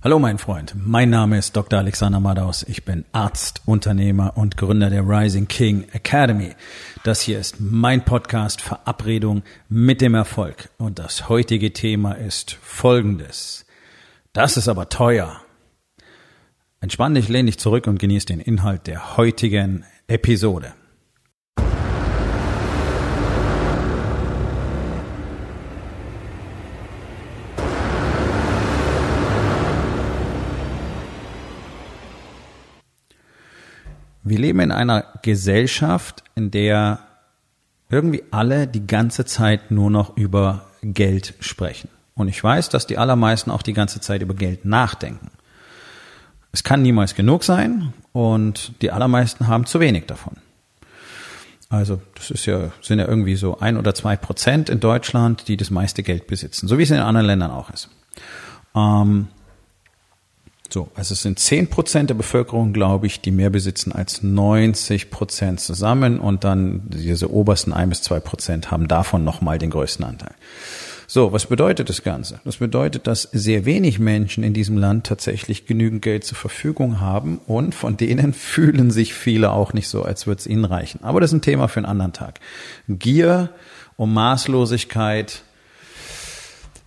Hallo mein Freund, mein Name ist Dr. Alexander Madaus. Ich bin Arzt, Unternehmer und Gründer der Rising King Academy. Das hier ist mein Podcast Verabredung mit dem Erfolg. Und das heutige Thema ist folgendes. Das ist aber teuer. Entspann dich, lehn dich zurück und genieß den Inhalt der heutigen Episode. Wir leben in einer Gesellschaft, in der irgendwie alle die ganze Zeit nur noch über Geld sprechen. Und ich weiß, dass die allermeisten auch die ganze Zeit über Geld nachdenken. Es kann niemals genug sein und die allermeisten haben zu wenig davon. Also das ist ja, sind ja irgendwie so ein oder zwei Prozent in Deutschland, die das meiste Geld besitzen, so wie es in anderen Ländern auch ist. Ähm, so, also es sind zehn Prozent der Bevölkerung, glaube ich, die mehr besitzen als 90 Prozent zusammen und dann diese obersten ein bis zwei Prozent haben davon nochmal den größten Anteil. So, was bedeutet das Ganze? Das bedeutet, dass sehr wenig Menschen in diesem Land tatsächlich genügend Geld zur Verfügung haben und von denen fühlen sich viele auch nicht so, als würde es ihnen reichen. Aber das ist ein Thema für einen anderen Tag. Gier und Maßlosigkeit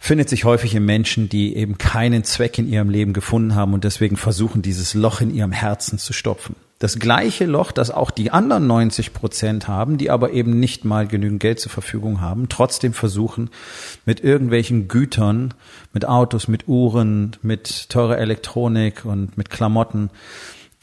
findet sich häufig in Menschen, die eben keinen Zweck in ihrem Leben gefunden haben und deswegen versuchen, dieses Loch in ihrem Herzen zu stopfen. Das gleiche Loch, das auch die anderen 90 Prozent haben, die aber eben nicht mal genügend Geld zur Verfügung haben, trotzdem versuchen, mit irgendwelchen Gütern, mit Autos, mit Uhren, mit teurer Elektronik und mit Klamotten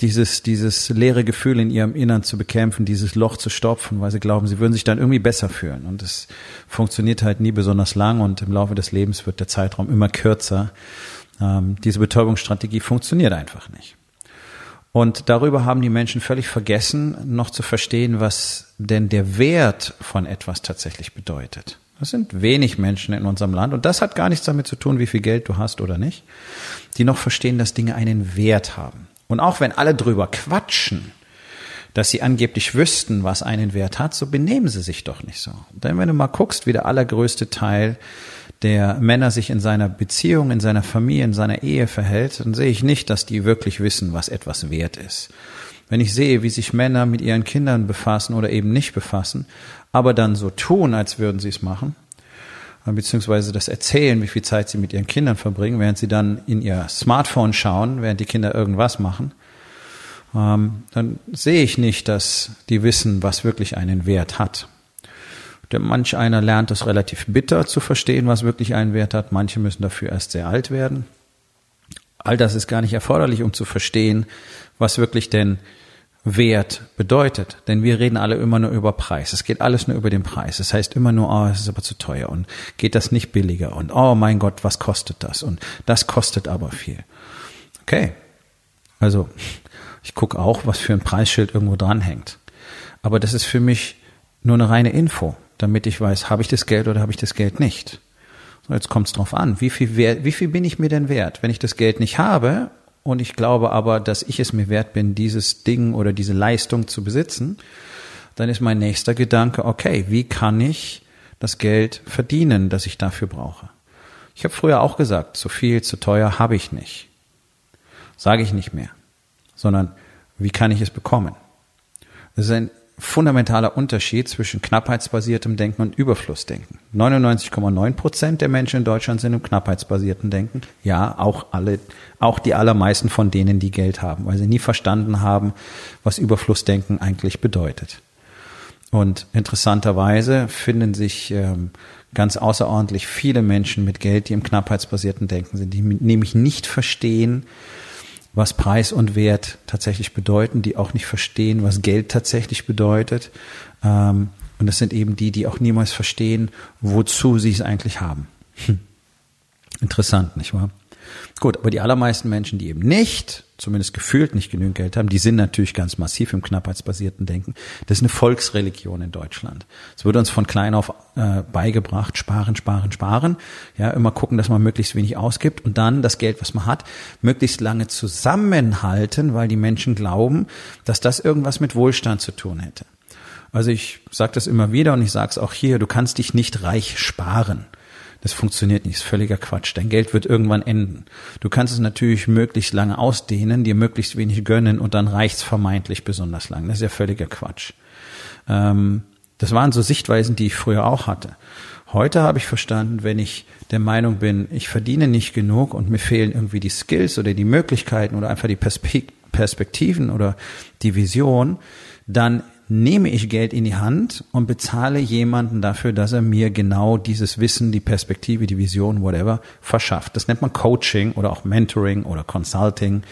dieses, dieses leere Gefühl in ihrem Innern zu bekämpfen, dieses Loch zu stopfen, weil sie glauben, sie würden sich dann irgendwie besser fühlen. Und es funktioniert halt nie besonders lang und im Laufe des Lebens wird der Zeitraum immer kürzer. Ähm, diese Betäubungsstrategie funktioniert einfach nicht. Und darüber haben die Menschen völlig vergessen, noch zu verstehen, was denn der Wert von etwas tatsächlich bedeutet. Das sind wenig Menschen in unserem Land und das hat gar nichts damit zu tun, wie viel Geld du hast oder nicht, die noch verstehen, dass Dinge einen Wert haben. Und auch wenn alle drüber quatschen, dass sie angeblich wüssten, was einen Wert hat, so benehmen sie sich doch nicht so. Denn wenn du mal guckst, wie der allergrößte Teil der Männer sich in seiner Beziehung, in seiner Familie, in seiner Ehe verhält, dann sehe ich nicht, dass die wirklich wissen, was etwas wert ist. Wenn ich sehe, wie sich Männer mit ihren Kindern befassen oder eben nicht befassen, aber dann so tun, als würden sie es machen, beziehungsweise das erzählen, wie viel Zeit sie mit ihren Kindern verbringen, während sie dann in ihr Smartphone schauen, während die Kinder irgendwas machen, ähm, dann sehe ich nicht, dass die wissen, was wirklich einen Wert hat. Denn manch einer lernt es relativ bitter zu verstehen, was wirklich einen Wert hat. Manche müssen dafür erst sehr alt werden. All das ist gar nicht erforderlich, um zu verstehen, was wirklich denn Wert bedeutet. Denn wir reden alle immer nur über Preis. Es geht alles nur über den Preis. Es heißt immer nur, oh, es ist aber zu teuer und geht das nicht billiger und oh mein Gott, was kostet das? Und das kostet aber viel. Okay. Also, ich gucke auch, was für ein Preisschild irgendwo dranhängt. Aber das ist für mich nur eine reine Info, damit ich weiß, habe ich das Geld oder habe ich das Geld nicht. Jetzt kommt es drauf an, wie viel, wert, wie viel bin ich mir denn wert? Wenn ich das Geld nicht habe und ich glaube aber, dass ich es mir wert bin, dieses Ding oder diese Leistung zu besitzen, dann ist mein nächster Gedanke, okay, wie kann ich das Geld verdienen, das ich dafür brauche? Ich habe früher auch gesagt, zu viel, zu teuer habe ich nicht. Sage ich nicht mehr, sondern wie kann ich es bekommen? Das ist ein fundamentaler Unterschied zwischen knappheitsbasiertem Denken und Überflussdenken. 99,9 Prozent der Menschen in Deutschland sind im knappheitsbasierten Denken. Ja, auch alle, auch die allermeisten von denen, die Geld haben, weil sie nie verstanden haben, was Überflussdenken eigentlich bedeutet. Und interessanterweise finden sich ähm, ganz außerordentlich viele Menschen mit Geld, die im knappheitsbasierten Denken sind, die nämlich nicht verstehen, was Preis und Wert tatsächlich bedeuten, die auch nicht verstehen, was Geld tatsächlich bedeutet. Ähm, und das sind eben die, die auch niemals verstehen, wozu sie es eigentlich haben. Hm. Interessant, nicht wahr? Gut, aber die allermeisten Menschen, die eben nicht, zumindest gefühlt nicht genügend Geld haben, die sind natürlich ganz massiv im knappheitsbasierten Denken. Das ist eine Volksreligion in Deutschland. Es wird uns von klein auf äh, beigebracht, sparen, sparen, sparen. Ja, immer gucken, dass man möglichst wenig ausgibt und dann das Geld, was man hat, möglichst lange zusammenhalten, weil die Menschen glauben, dass das irgendwas mit Wohlstand zu tun hätte. Also ich sage das immer wieder und ich sage es auch hier, du kannst dich nicht reich sparen. Das funktioniert nicht, ist völliger Quatsch. Dein Geld wird irgendwann enden. Du kannst es natürlich möglichst lange ausdehnen, dir möglichst wenig gönnen und dann reicht's vermeintlich besonders lang. Das ist ja völliger Quatsch. Ähm, das waren so Sichtweisen, die ich früher auch hatte. Heute habe ich verstanden, wenn ich der Meinung bin, ich verdiene nicht genug und mir fehlen irgendwie die Skills oder die Möglichkeiten oder einfach die Perspektiven oder die Vision, dann nehme ich Geld in die Hand und bezahle jemanden dafür, dass er mir genau dieses Wissen, die Perspektive, die Vision, whatever, verschafft. Das nennt man Coaching oder auch Mentoring oder Consulting,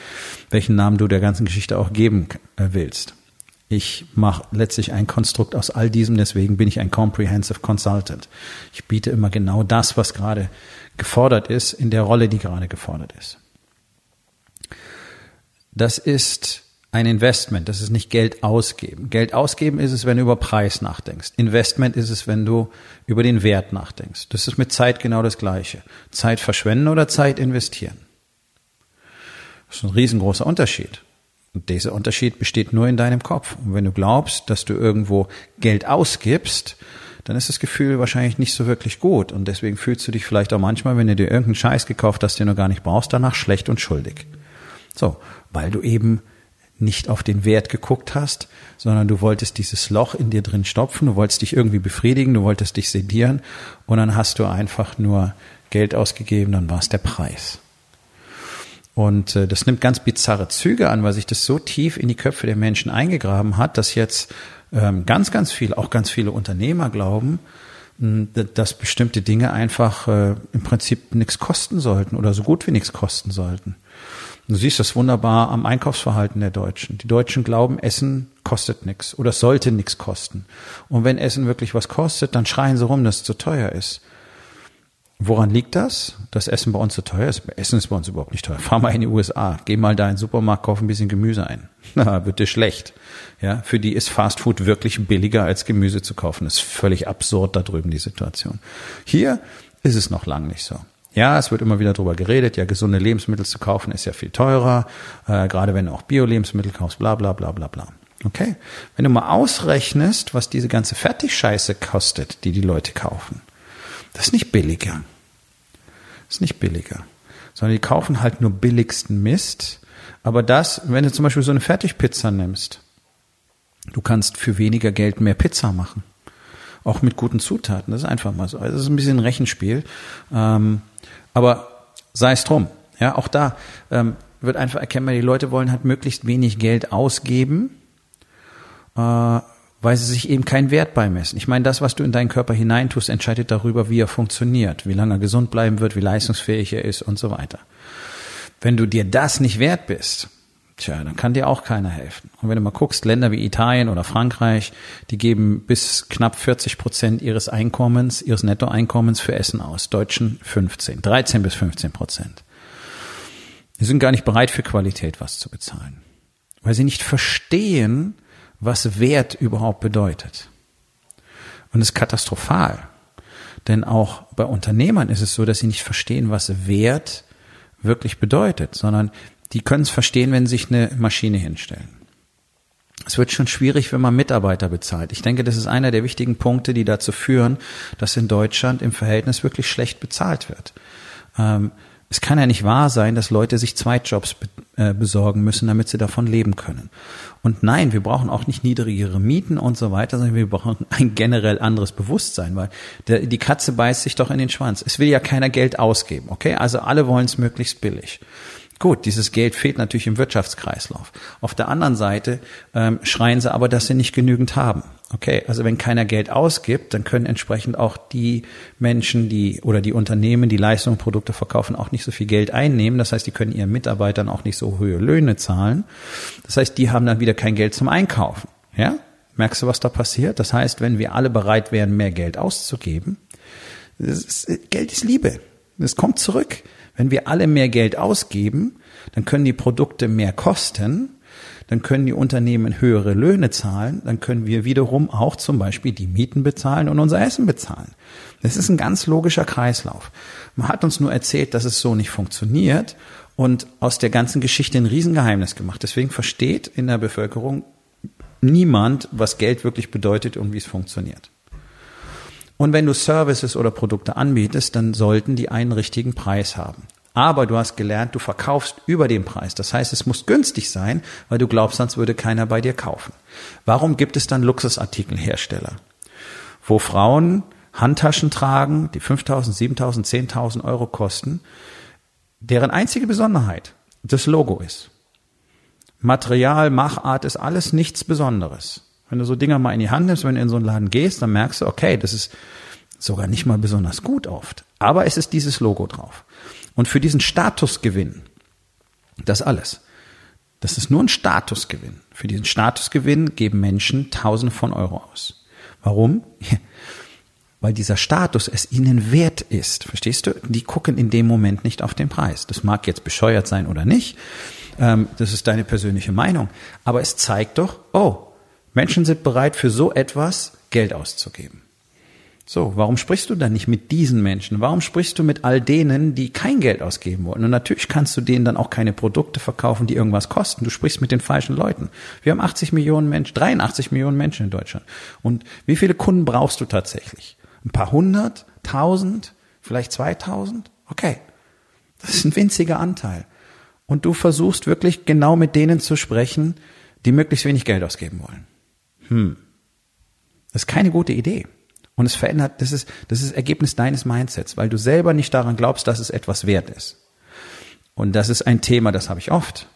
welchen Namen du der ganzen Geschichte auch geben äh, willst. Ich mache letztlich ein Konstrukt aus all diesem, deswegen bin ich ein Comprehensive Consultant. Ich biete immer genau das, was gerade gefordert ist, in der Rolle, die gerade gefordert ist. Das ist ein Investment, das ist nicht Geld ausgeben. Geld ausgeben ist es, wenn du über Preis nachdenkst. Investment ist es, wenn du über den Wert nachdenkst. Das ist mit Zeit genau das Gleiche. Zeit verschwenden oder Zeit investieren. Das ist ein riesengroßer Unterschied. Und dieser Unterschied besteht nur in deinem Kopf. Und wenn du glaubst, dass du irgendwo Geld ausgibst, dann ist das Gefühl wahrscheinlich nicht so wirklich gut. Und deswegen fühlst du dich vielleicht auch manchmal, wenn du dir irgendeinen Scheiß gekauft hast, den du gar nicht brauchst, danach schlecht und schuldig. So, weil du eben nicht auf den Wert geguckt hast, sondern du wolltest dieses Loch in dir drin stopfen, du wolltest dich irgendwie befriedigen, du wolltest dich sedieren und dann hast du einfach nur Geld ausgegeben, dann war es der Preis. Und äh, das nimmt ganz bizarre Züge an, weil sich das so tief in die Köpfe der Menschen eingegraben hat, dass jetzt ähm, ganz, ganz viele, auch ganz viele Unternehmer glauben, mh, dass bestimmte Dinge einfach äh, im Prinzip nichts kosten sollten oder so gut wie nichts kosten sollten. Du siehst das wunderbar am Einkaufsverhalten der Deutschen. Die Deutschen glauben, Essen kostet nichts oder sollte nichts kosten. Und wenn Essen wirklich was kostet, dann schreien sie rum, dass es zu teuer ist. Woran liegt das? Dass Essen bei uns so teuer ist? Essen ist bei uns überhaupt nicht teuer. Fahr mal in die USA, geh mal da in den Supermarkt, kauf ein bisschen Gemüse ein. Na, wird dir schlecht. Ja, für die ist Fast Food wirklich billiger als Gemüse zu kaufen. Das ist völlig absurd da drüben die Situation. Hier ist es noch lang nicht so. Ja, es wird immer wieder darüber geredet, ja, gesunde Lebensmittel zu kaufen ist ja viel teurer, äh, gerade wenn du auch Bio-Lebensmittel kaufst, bla bla bla bla bla. Okay? Wenn du mal ausrechnest, was diese ganze Fertigscheiße kostet, die die Leute kaufen, das ist nicht billiger. Das ist nicht billiger. Sondern die kaufen halt nur billigsten Mist. Aber das, wenn du zum Beispiel so eine Fertigpizza nimmst, du kannst für weniger Geld mehr Pizza machen. Auch mit guten Zutaten. Das ist einfach mal so. Also das ist ein bisschen ein Rechenspiel. Ähm, aber sei es drum. Ja, auch da ähm, wird einfach erkennbar, die Leute wollen halt möglichst wenig Geld ausgeben. Äh, weil sie sich eben keinen Wert beimessen. Ich meine, das, was du in deinen Körper hineintust, entscheidet darüber, wie er funktioniert, wie lange er gesund bleiben wird, wie leistungsfähig er ist und so weiter. Wenn du dir das nicht wert bist, tja, dann kann dir auch keiner helfen. Und wenn du mal guckst, Länder wie Italien oder Frankreich, die geben bis knapp 40 Prozent ihres Einkommens, ihres Nettoeinkommens für Essen aus. Deutschen 15, 13 bis 15 Prozent. Die sind gar nicht bereit für Qualität was zu bezahlen. Weil sie nicht verstehen, was Wert überhaupt bedeutet. Und es ist katastrophal. Denn auch bei Unternehmern ist es so, dass sie nicht verstehen, was Wert wirklich bedeutet, sondern die können es verstehen, wenn sie sich eine Maschine hinstellen. Es wird schon schwierig, wenn man Mitarbeiter bezahlt. Ich denke, das ist einer der wichtigen Punkte, die dazu führen, dass in Deutschland im Verhältnis wirklich schlecht bezahlt wird. Ähm, es kann ja nicht wahr sein, dass Leute sich Zweitjobs äh, besorgen müssen, damit sie davon leben können. Und nein, wir brauchen auch nicht niedrigere Mieten und so weiter, sondern wir brauchen ein generell anderes Bewusstsein, weil der, die Katze beißt sich doch in den Schwanz. Es will ja keiner Geld ausgeben, okay? Also alle wollen es möglichst billig. Gut, dieses Geld fehlt natürlich im Wirtschaftskreislauf. Auf der anderen Seite ähm, schreien sie aber, dass sie nicht genügend haben. Okay, also wenn keiner Geld ausgibt, dann können entsprechend auch die Menschen, die oder die Unternehmen, die Leistungen, Produkte verkaufen, auch nicht so viel Geld einnehmen. Das heißt, die können ihren Mitarbeitern auch nicht so hohe Löhne zahlen. Das heißt, die haben dann wieder kein Geld zum Einkaufen. Ja? Merkst du, was da passiert? Das heißt, wenn wir alle bereit wären, mehr Geld auszugeben, ist, Geld ist Liebe. Es kommt zurück. Wenn wir alle mehr Geld ausgeben, dann können die Produkte mehr kosten, dann können die Unternehmen höhere Löhne zahlen, dann können wir wiederum auch zum Beispiel die Mieten bezahlen und unser Essen bezahlen. Das ist ein ganz logischer Kreislauf. Man hat uns nur erzählt, dass es so nicht funktioniert und aus der ganzen Geschichte ein Riesengeheimnis gemacht. Deswegen versteht in der Bevölkerung niemand, was Geld wirklich bedeutet und wie es funktioniert. Und wenn du Services oder Produkte anbietest, dann sollten die einen richtigen Preis haben. Aber du hast gelernt, du verkaufst über den Preis. Das heißt, es muss günstig sein, weil du glaubst, sonst würde keiner bei dir kaufen. Warum gibt es dann Luxusartikelhersteller, wo Frauen Handtaschen tragen, die 5.000, 7.000, 10.000 Euro kosten, deren einzige Besonderheit das Logo ist. Material, Machart ist alles nichts Besonderes. Wenn du so Dinger mal in die Hand nimmst, wenn du in so einen Laden gehst, dann merkst du, okay, das ist sogar nicht mal besonders gut oft. Aber es ist dieses Logo drauf. Und für diesen Statusgewinn, das alles, das ist nur ein Statusgewinn. Für diesen Statusgewinn geben Menschen Tausende von Euro aus. Warum? Weil dieser Status es ihnen wert ist. Verstehst du? Die gucken in dem Moment nicht auf den Preis. Das mag jetzt bescheuert sein oder nicht. Ähm, das ist deine persönliche Meinung. Aber es zeigt doch, oh, Menschen sind bereit, für so etwas Geld auszugeben. So, warum sprichst du dann nicht mit diesen Menschen? Warum sprichst du mit all denen, die kein Geld ausgeben wollen? Und natürlich kannst du denen dann auch keine Produkte verkaufen, die irgendwas kosten. Du sprichst mit den falschen Leuten. Wir haben 80 Millionen Menschen, 83 Millionen Menschen in Deutschland. Und wie viele Kunden brauchst du tatsächlich? Ein paar hundert, tausend, vielleicht zweitausend? Okay. Das ist ein winziger Anteil. Und du versuchst wirklich genau mit denen zu sprechen, die möglichst wenig Geld ausgeben wollen hm, das ist keine gute Idee. Und es verändert, das ist, das ist Ergebnis deines Mindsets, weil du selber nicht daran glaubst, dass es etwas wert ist. Und das ist ein Thema, das habe ich oft.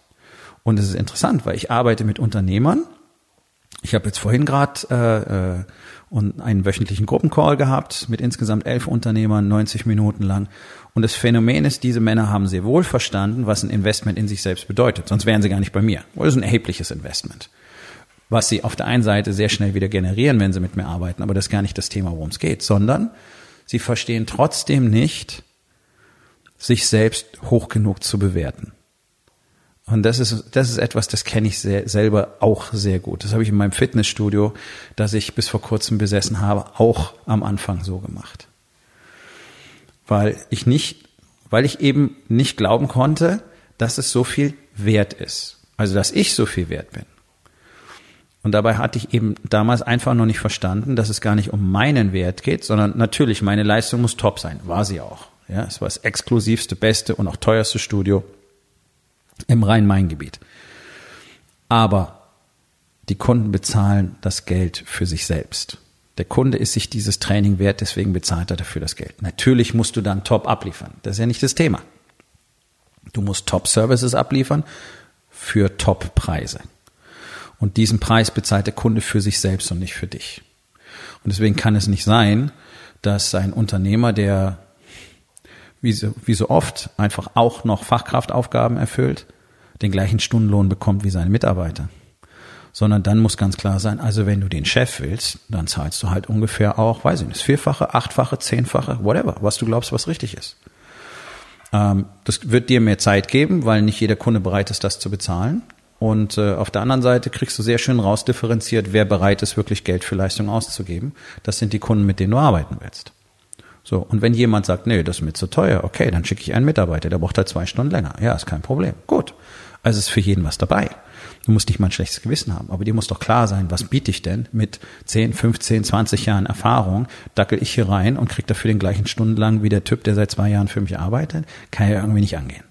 Und es ist interessant, weil ich arbeite mit Unternehmern. Ich habe jetzt vorhin gerade äh, äh, und einen wöchentlichen Gruppencall gehabt mit insgesamt elf Unternehmern, 90 Minuten lang. Und das Phänomen ist, diese Männer haben sehr wohl verstanden, was ein Investment in sich selbst bedeutet. Sonst wären sie gar nicht bei mir. Es ist ein erhebliches Investment was sie auf der einen Seite sehr schnell wieder generieren, wenn sie mit mir arbeiten, aber das ist gar nicht das Thema, worum es geht, sondern sie verstehen trotzdem nicht, sich selbst hoch genug zu bewerten. Und das ist, das ist etwas, das kenne ich sehr, selber auch sehr gut. Das habe ich in meinem Fitnessstudio, das ich bis vor kurzem besessen habe, auch am Anfang so gemacht. Weil ich nicht, weil ich eben nicht glauben konnte, dass es so viel wert ist. Also, dass ich so viel wert bin. Und dabei hatte ich eben damals einfach noch nicht verstanden, dass es gar nicht um meinen Wert geht, sondern natürlich, meine Leistung muss top sein. War sie auch. Ja, es war das exklusivste, beste und auch teuerste Studio im Rhein-Main-Gebiet. Aber die Kunden bezahlen das Geld für sich selbst. Der Kunde ist sich dieses Training wert, deswegen bezahlt er dafür das Geld. Natürlich musst du dann top abliefern. Das ist ja nicht das Thema. Du musst Top Services abliefern für Top Preise. Und diesen Preis bezahlt der Kunde für sich selbst und nicht für dich. Und deswegen kann es nicht sein, dass ein Unternehmer, der wie so, wie so oft einfach auch noch Fachkraftaufgaben erfüllt, den gleichen Stundenlohn bekommt wie seine Mitarbeiter. Sondern dann muss ganz klar sein, also wenn du den Chef willst, dann zahlst du halt ungefähr auch, weiß ich nicht, Vierfache, Achtfache, Zehnfache, whatever, was du glaubst, was richtig ist. Ähm, das wird dir mehr Zeit geben, weil nicht jeder Kunde bereit ist, das zu bezahlen. Und äh, auf der anderen Seite kriegst du sehr schön rausdifferenziert, wer bereit ist, wirklich Geld für Leistung auszugeben. Das sind die Kunden, mit denen du arbeiten willst. So, und wenn jemand sagt, nee, das ist mir zu teuer, okay, dann schicke ich einen Mitarbeiter, der braucht halt zwei Stunden länger. Ja, ist kein Problem. Gut. Also ist für jeden was dabei. Du musst nicht mal ein schlechtes Gewissen haben, aber dir muss doch klar sein, was biete ich denn mit 10, 15, 20 Jahren Erfahrung, dackel ich hier rein und krieg dafür den gleichen Stundenlang wie der Typ, der seit zwei Jahren für mich arbeitet, kann ja irgendwie nicht angehen.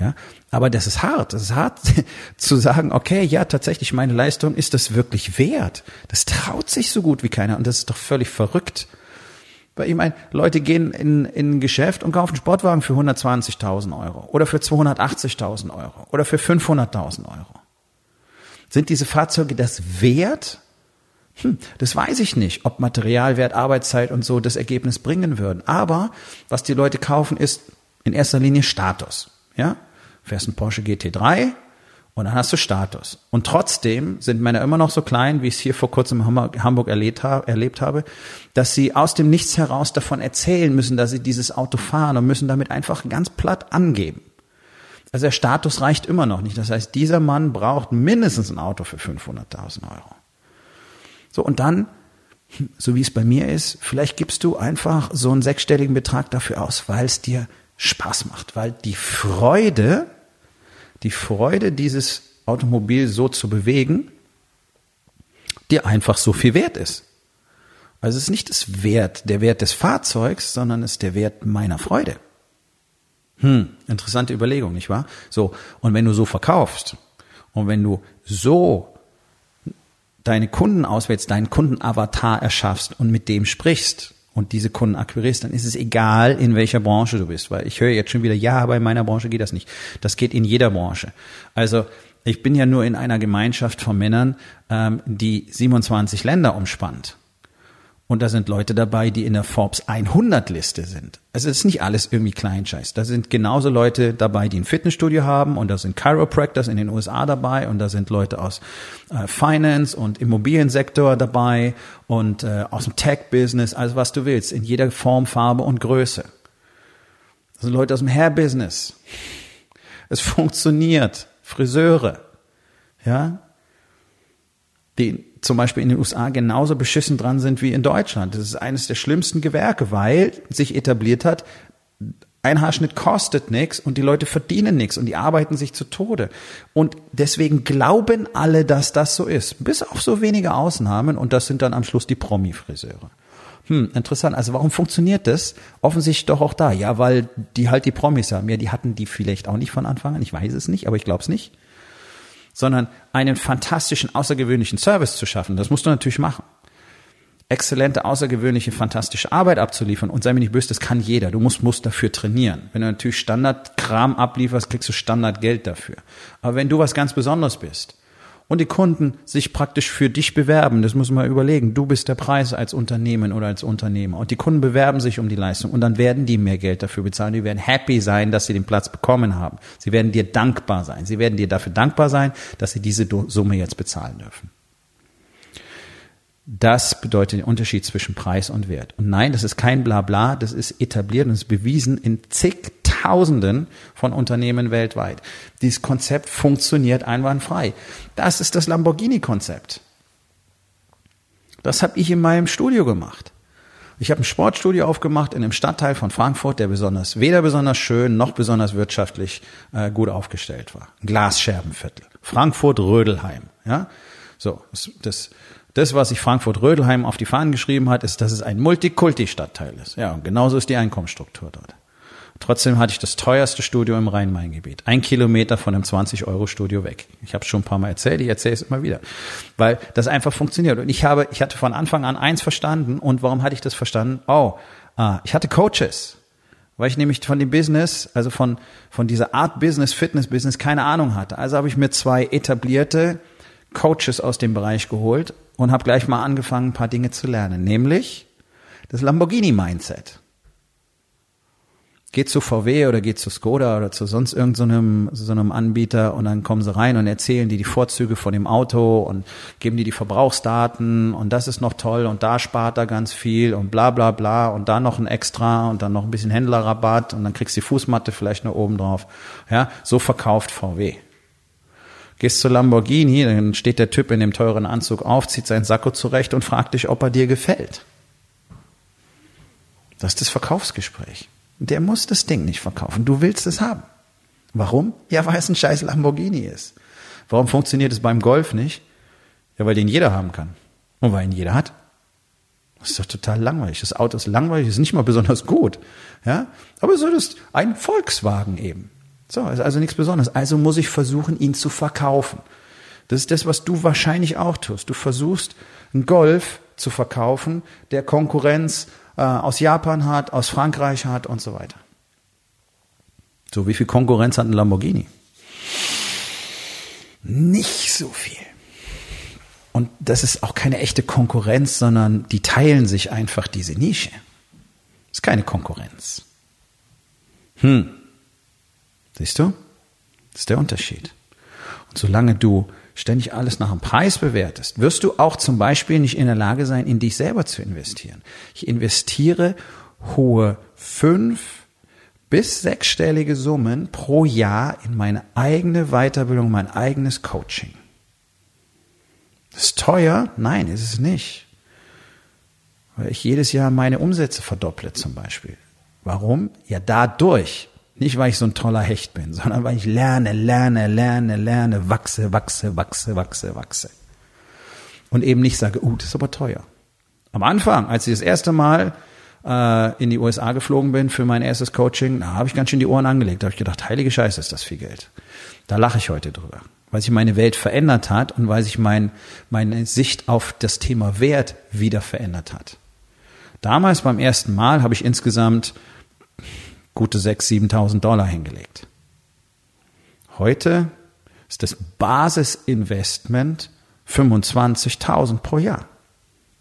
Ja, aber das ist hart. Das ist hart zu sagen, okay, ja, tatsächlich, meine Leistung ist das wirklich wert. Das traut sich so gut wie keiner und das ist doch völlig verrückt. Weil ich meine, Leute gehen in, in ein Geschäft und kaufen Sportwagen für 120.000 Euro oder für 280.000 Euro oder für 500.000 Euro. Sind diese Fahrzeuge das wert? Hm, das weiß ich nicht, ob Materialwert, Arbeitszeit und so das Ergebnis bringen würden. Aber was die Leute kaufen, ist in erster Linie Status. Ja, fährst einen Porsche GT3 und dann hast du Status. Und trotzdem sind Männer immer noch so klein, wie ich es hier vor kurzem in Hamburg erlebt, habe, dass sie aus dem Nichts heraus davon erzählen müssen, dass sie dieses Auto fahren und müssen damit einfach ganz platt angeben. Also der Status reicht immer noch nicht. Das heißt, dieser Mann braucht mindestens ein Auto für 500.000 Euro. So, und dann, so wie es bei mir ist, vielleicht gibst du einfach so einen sechsstelligen Betrag dafür aus, weil es dir Spaß macht, weil die Freude, die Freude, dieses Automobil so zu bewegen, dir einfach so viel wert ist. Also es ist nicht das Wert, der Wert des Fahrzeugs, sondern es ist der Wert meiner Freude. Hm, interessante Überlegung, nicht wahr? So, und wenn du so verkaufst und wenn du so deine Kunden auswählst, deinen Kundenavatar erschaffst und mit dem sprichst und diese Kunden akquirierst, dann ist es egal, in welcher Branche du bist. Weil ich höre jetzt schon wieder, ja, aber in meiner Branche geht das nicht. Das geht in jeder Branche. Also ich bin ja nur in einer Gemeinschaft von Männern, ähm, die 27 Länder umspannt. Und da sind Leute dabei, die in der Forbes 100 Liste sind. Also es ist nicht alles irgendwie Kleinscheiß. Da sind genauso Leute dabei, die ein Fitnessstudio haben und da sind Chiropractors in den USA dabei und da sind Leute aus äh, Finance und Immobiliensektor dabei und äh, aus dem Tech-Business, also was du willst, in jeder Form, Farbe und Größe. Das sind Leute aus dem Hair-Business. Es funktioniert. Friseure. Ja, die zum Beispiel in den USA genauso beschissen dran sind wie in Deutschland. Das ist eines der schlimmsten Gewerke, weil sich etabliert hat, ein Haarschnitt kostet nichts und die Leute verdienen nichts und die arbeiten sich zu Tode. Und deswegen glauben alle, dass das so ist. Bis auf so wenige Ausnahmen und das sind dann am Schluss die Promi-Friseure. Hm, interessant. Also warum funktioniert das? Offensichtlich doch auch da. Ja, weil die halt die Promis haben. Ja, die hatten die vielleicht auch nicht von Anfang an. Ich weiß es nicht, aber ich glaube es nicht sondern einen fantastischen, außergewöhnlichen Service zu schaffen. Das musst du natürlich machen. Exzellente, außergewöhnliche, fantastische Arbeit abzuliefern. Und sei mir nicht böse, das kann jeder. Du musst, musst dafür trainieren. Wenn du natürlich Standardkram ablieferst, kriegst du Standardgeld dafür. Aber wenn du was ganz Besonderes bist, und die Kunden sich praktisch für dich bewerben. Das muss man überlegen. Du bist der Preis als Unternehmen oder als Unternehmer. Und die Kunden bewerben sich um die Leistung und dann werden die mehr Geld dafür bezahlen. Die werden happy sein, dass sie den Platz bekommen haben. Sie werden dir dankbar sein. Sie werden dir dafür dankbar sein, dass sie diese Summe jetzt bezahlen dürfen. Das bedeutet den Unterschied zwischen Preis und Wert. Und nein, das ist kein Blabla, das ist etabliert und ist bewiesen in zigtausenden von Unternehmen weltweit. Dieses Konzept funktioniert einwandfrei. Das ist das Lamborghini-Konzept. Das habe ich in meinem Studio gemacht. Ich habe ein Sportstudio aufgemacht in einem Stadtteil von Frankfurt, der besonders weder besonders schön noch besonders wirtschaftlich äh, gut aufgestellt war. Glasscherbenviertel. Frankfurt Rödelheim. Ja, so das, das was sich Frankfurt-Rödelheim auf die Fahnen geschrieben hat, ist, dass es ein Multikulti-Stadtteil ist. Ja, und genauso ist die Einkommensstruktur dort. Trotzdem hatte ich das teuerste Studio im Rhein-Main-Gebiet. Ein Kilometer von einem 20-Euro-Studio weg. Ich habe es schon ein paar Mal erzählt, ich erzähle es immer wieder. Weil das einfach funktioniert. Und ich habe, ich hatte von Anfang an eins verstanden. Und warum hatte ich das verstanden? Oh, ah, ich hatte Coaches. Weil ich nämlich von dem Business, also von, von dieser Art Business, Fitness-Business keine Ahnung hatte. Also habe ich mir zwei etablierte Coaches aus dem Bereich geholt und habe gleich mal angefangen, ein paar Dinge zu lernen, nämlich das Lamborghini-Mindset. Geht zu VW oder geht zu Skoda oder zu sonst irgendeinem so, so einem Anbieter und dann kommen sie rein und erzählen die die Vorzüge von dem Auto und geben die die Verbrauchsdaten und das ist noch toll und da spart er ganz viel und bla bla bla und da noch ein Extra und dann noch ein bisschen Händlerrabatt und dann kriegst du die Fußmatte vielleicht noch oben drauf. Ja, so verkauft VW. Gehst zu Lamborghini, dann steht der Typ in dem teuren Anzug auf, zieht seinen Sakko zurecht und fragt dich, ob er dir gefällt. Das ist das Verkaufsgespräch. Der muss das Ding nicht verkaufen. Du willst es haben. Warum? Ja, weil es ein scheiß Lamborghini ist. Warum funktioniert es beim Golf nicht? Ja, weil den jeder haben kann. Und weil ihn jeder hat. Das ist doch total langweilig. Das Auto ist langweilig, ist nicht mal besonders gut. Ja? Aber so ist ein Volkswagen eben. So, ist also nichts Besonderes. Also muss ich versuchen, ihn zu verkaufen. Das ist das, was du wahrscheinlich auch tust. Du versuchst, einen Golf zu verkaufen, der Konkurrenz äh, aus Japan hat, aus Frankreich hat und so weiter. So, wie viel Konkurrenz hat ein Lamborghini? Nicht so viel. Und das ist auch keine echte Konkurrenz, sondern die teilen sich einfach diese Nische. Das ist keine Konkurrenz. Hm. Siehst du? Das ist der Unterschied. Und solange du ständig alles nach dem Preis bewertest, wirst du auch zum Beispiel nicht in der Lage sein, in dich selber zu investieren. Ich investiere hohe fünf bis sechsstellige Summen pro Jahr in meine eigene Weiterbildung, mein eigenes Coaching. Das ist teuer? Nein, ist es nicht. Weil ich jedes Jahr meine Umsätze verdopple zum Beispiel. Warum? Ja, dadurch, nicht, weil ich so ein toller Hecht bin, sondern weil ich lerne, lerne, lerne, lerne, wachse, wachse, wachse, wachse, wachse. Und eben nicht sage, uh, das ist aber teuer. Am Anfang, als ich das erste Mal äh, in die USA geflogen bin für mein erstes Coaching, da habe ich ganz schön die Ohren angelegt. Da habe ich gedacht, heilige Scheiße, ist das viel Geld. Da lache ich heute drüber, weil sich meine Welt verändert hat und weil sich mein, meine Sicht auf das Thema Wert wieder verändert hat. Damals beim ersten Mal habe ich insgesamt gute 6.000, 7.000 Dollar hingelegt. Heute ist das Basisinvestment 25.000 pro Jahr.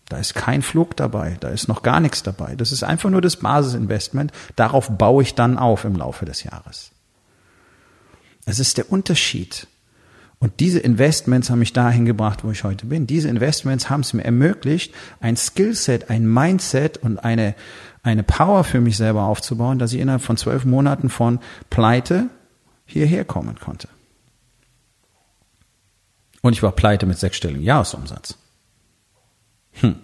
Da ist kein Flug dabei, da ist noch gar nichts dabei. Das ist einfach nur das Basisinvestment. Darauf baue ich dann auf im Laufe des Jahres. Es ist der Unterschied. Und diese Investments haben mich dahin gebracht, wo ich heute bin. Diese Investments haben es mir ermöglicht, ein Skillset, ein Mindset und eine, eine Power für mich selber aufzubauen, dass ich innerhalb von zwölf Monaten von Pleite hierher kommen konnte. Und ich war pleite mit sechsstelligen Jahresumsatz. Hm.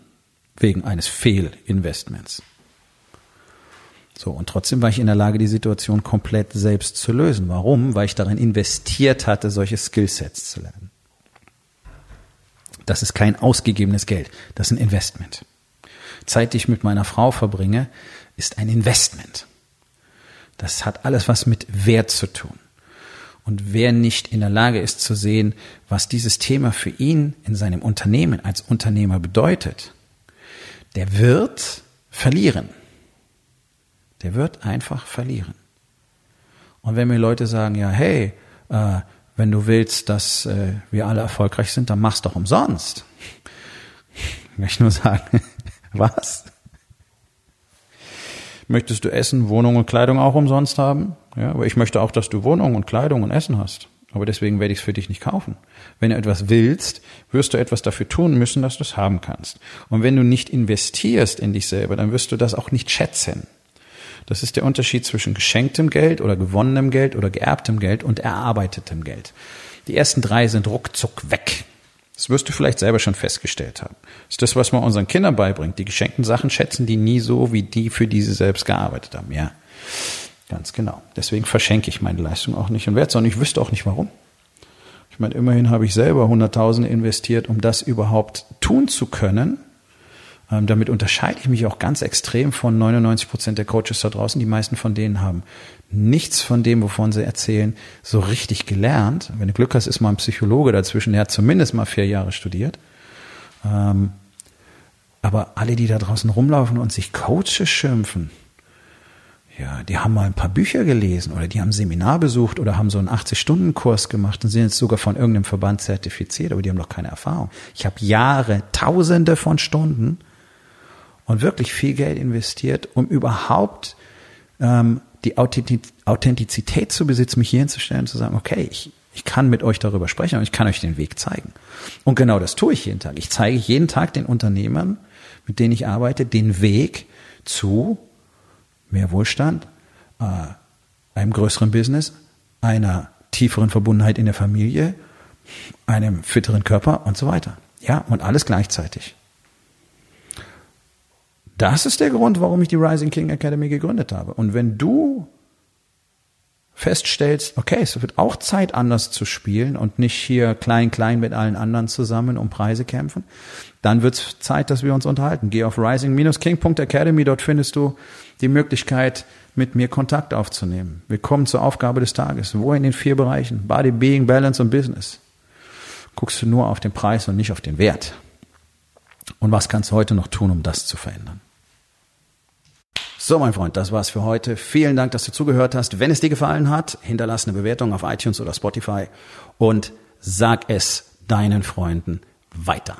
Wegen eines Fehlinvestments. So, und trotzdem war ich in der Lage, die Situation komplett selbst zu lösen. Warum? Weil ich darin investiert hatte, solche Skillsets zu lernen. Das ist kein ausgegebenes Geld, das ist ein Investment. Zeit, die ich mit meiner Frau verbringe, ist ein Investment. Das hat alles was mit Wert zu tun. Und wer nicht in der Lage ist zu sehen, was dieses Thema für ihn in seinem Unternehmen als Unternehmer bedeutet, der wird verlieren. Der wird einfach verlieren. Und wenn mir Leute sagen, ja, hey, äh, wenn du willst, dass äh, wir alle erfolgreich sind, dann mach's doch umsonst. Kann ich nur sagen, was? Möchtest du Essen, Wohnung und Kleidung auch umsonst haben? Ja, aber ich möchte auch, dass du Wohnung und Kleidung und Essen hast. Aber deswegen werde ich es für dich nicht kaufen. Wenn du etwas willst, wirst du etwas dafür tun müssen, dass du es haben kannst. Und wenn du nicht investierst in dich selber, dann wirst du das auch nicht schätzen. Das ist der Unterschied zwischen geschenktem Geld oder gewonnenem Geld oder geerbtem Geld und erarbeitetem Geld. Die ersten drei sind ruckzuck weg. Das wirst du vielleicht selber schon festgestellt haben. Das ist das, was man unseren Kindern beibringt. Die geschenkten Sachen schätzen die nie so, wie die, für die sie selbst gearbeitet haben. Ja, ganz genau. Deswegen verschenke ich meine Leistung auch nicht und wert, sondern ich wüsste auch nicht warum. Ich meine, immerhin habe ich selber Hunderttausende investiert, um das überhaupt tun zu können. Ähm, damit unterscheide ich mich auch ganz extrem von 99 Prozent der Coaches da draußen. Die meisten von denen haben nichts von dem, wovon sie erzählen, so richtig gelernt. Wenn du Glück hast, ist mal ein Psychologe dazwischen, der hat zumindest mal vier Jahre studiert. Ähm, aber alle, die da draußen rumlaufen und sich Coaches schimpfen, ja, die haben mal ein paar Bücher gelesen oder die haben ein Seminar besucht oder haben so einen 80-Stunden-Kurs gemacht und sind jetzt sogar von irgendeinem Verband zertifiziert, aber die haben doch keine Erfahrung. Ich habe Jahre, Tausende von Stunden und wirklich viel Geld investiert, um überhaupt ähm, die Authentizität zu besitzen, mich hier hinzustellen und zu sagen, okay, ich, ich kann mit euch darüber sprechen und ich kann euch den Weg zeigen. Und genau das tue ich jeden Tag. Ich zeige jeden Tag den Unternehmern, mit denen ich arbeite, den Weg zu mehr Wohlstand, äh, einem größeren Business, einer tieferen Verbundenheit in der Familie, einem fitteren Körper und so weiter. Ja, und alles gleichzeitig. Das ist der Grund, warum ich die Rising King Academy gegründet habe. Und wenn du feststellst, okay, es wird auch Zeit, anders zu spielen und nicht hier klein, klein mit allen anderen zusammen um Preise kämpfen, dann wird es Zeit, dass wir uns unterhalten. Geh auf rising-king.academy, dort findest du die Möglichkeit, mit mir Kontakt aufzunehmen. Wir kommen zur Aufgabe des Tages. Wo in den vier Bereichen? Body, Being, Balance und Business. Guckst du nur auf den Preis und nicht auf den Wert. Und was kannst du heute noch tun, um das zu verändern? So, mein Freund, das war's für heute. Vielen Dank, dass du zugehört hast. Wenn es dir gefallen hat, hinterlass eine Bewertung auf iTunes oder Spotify und sag es deinen Freunden weiter.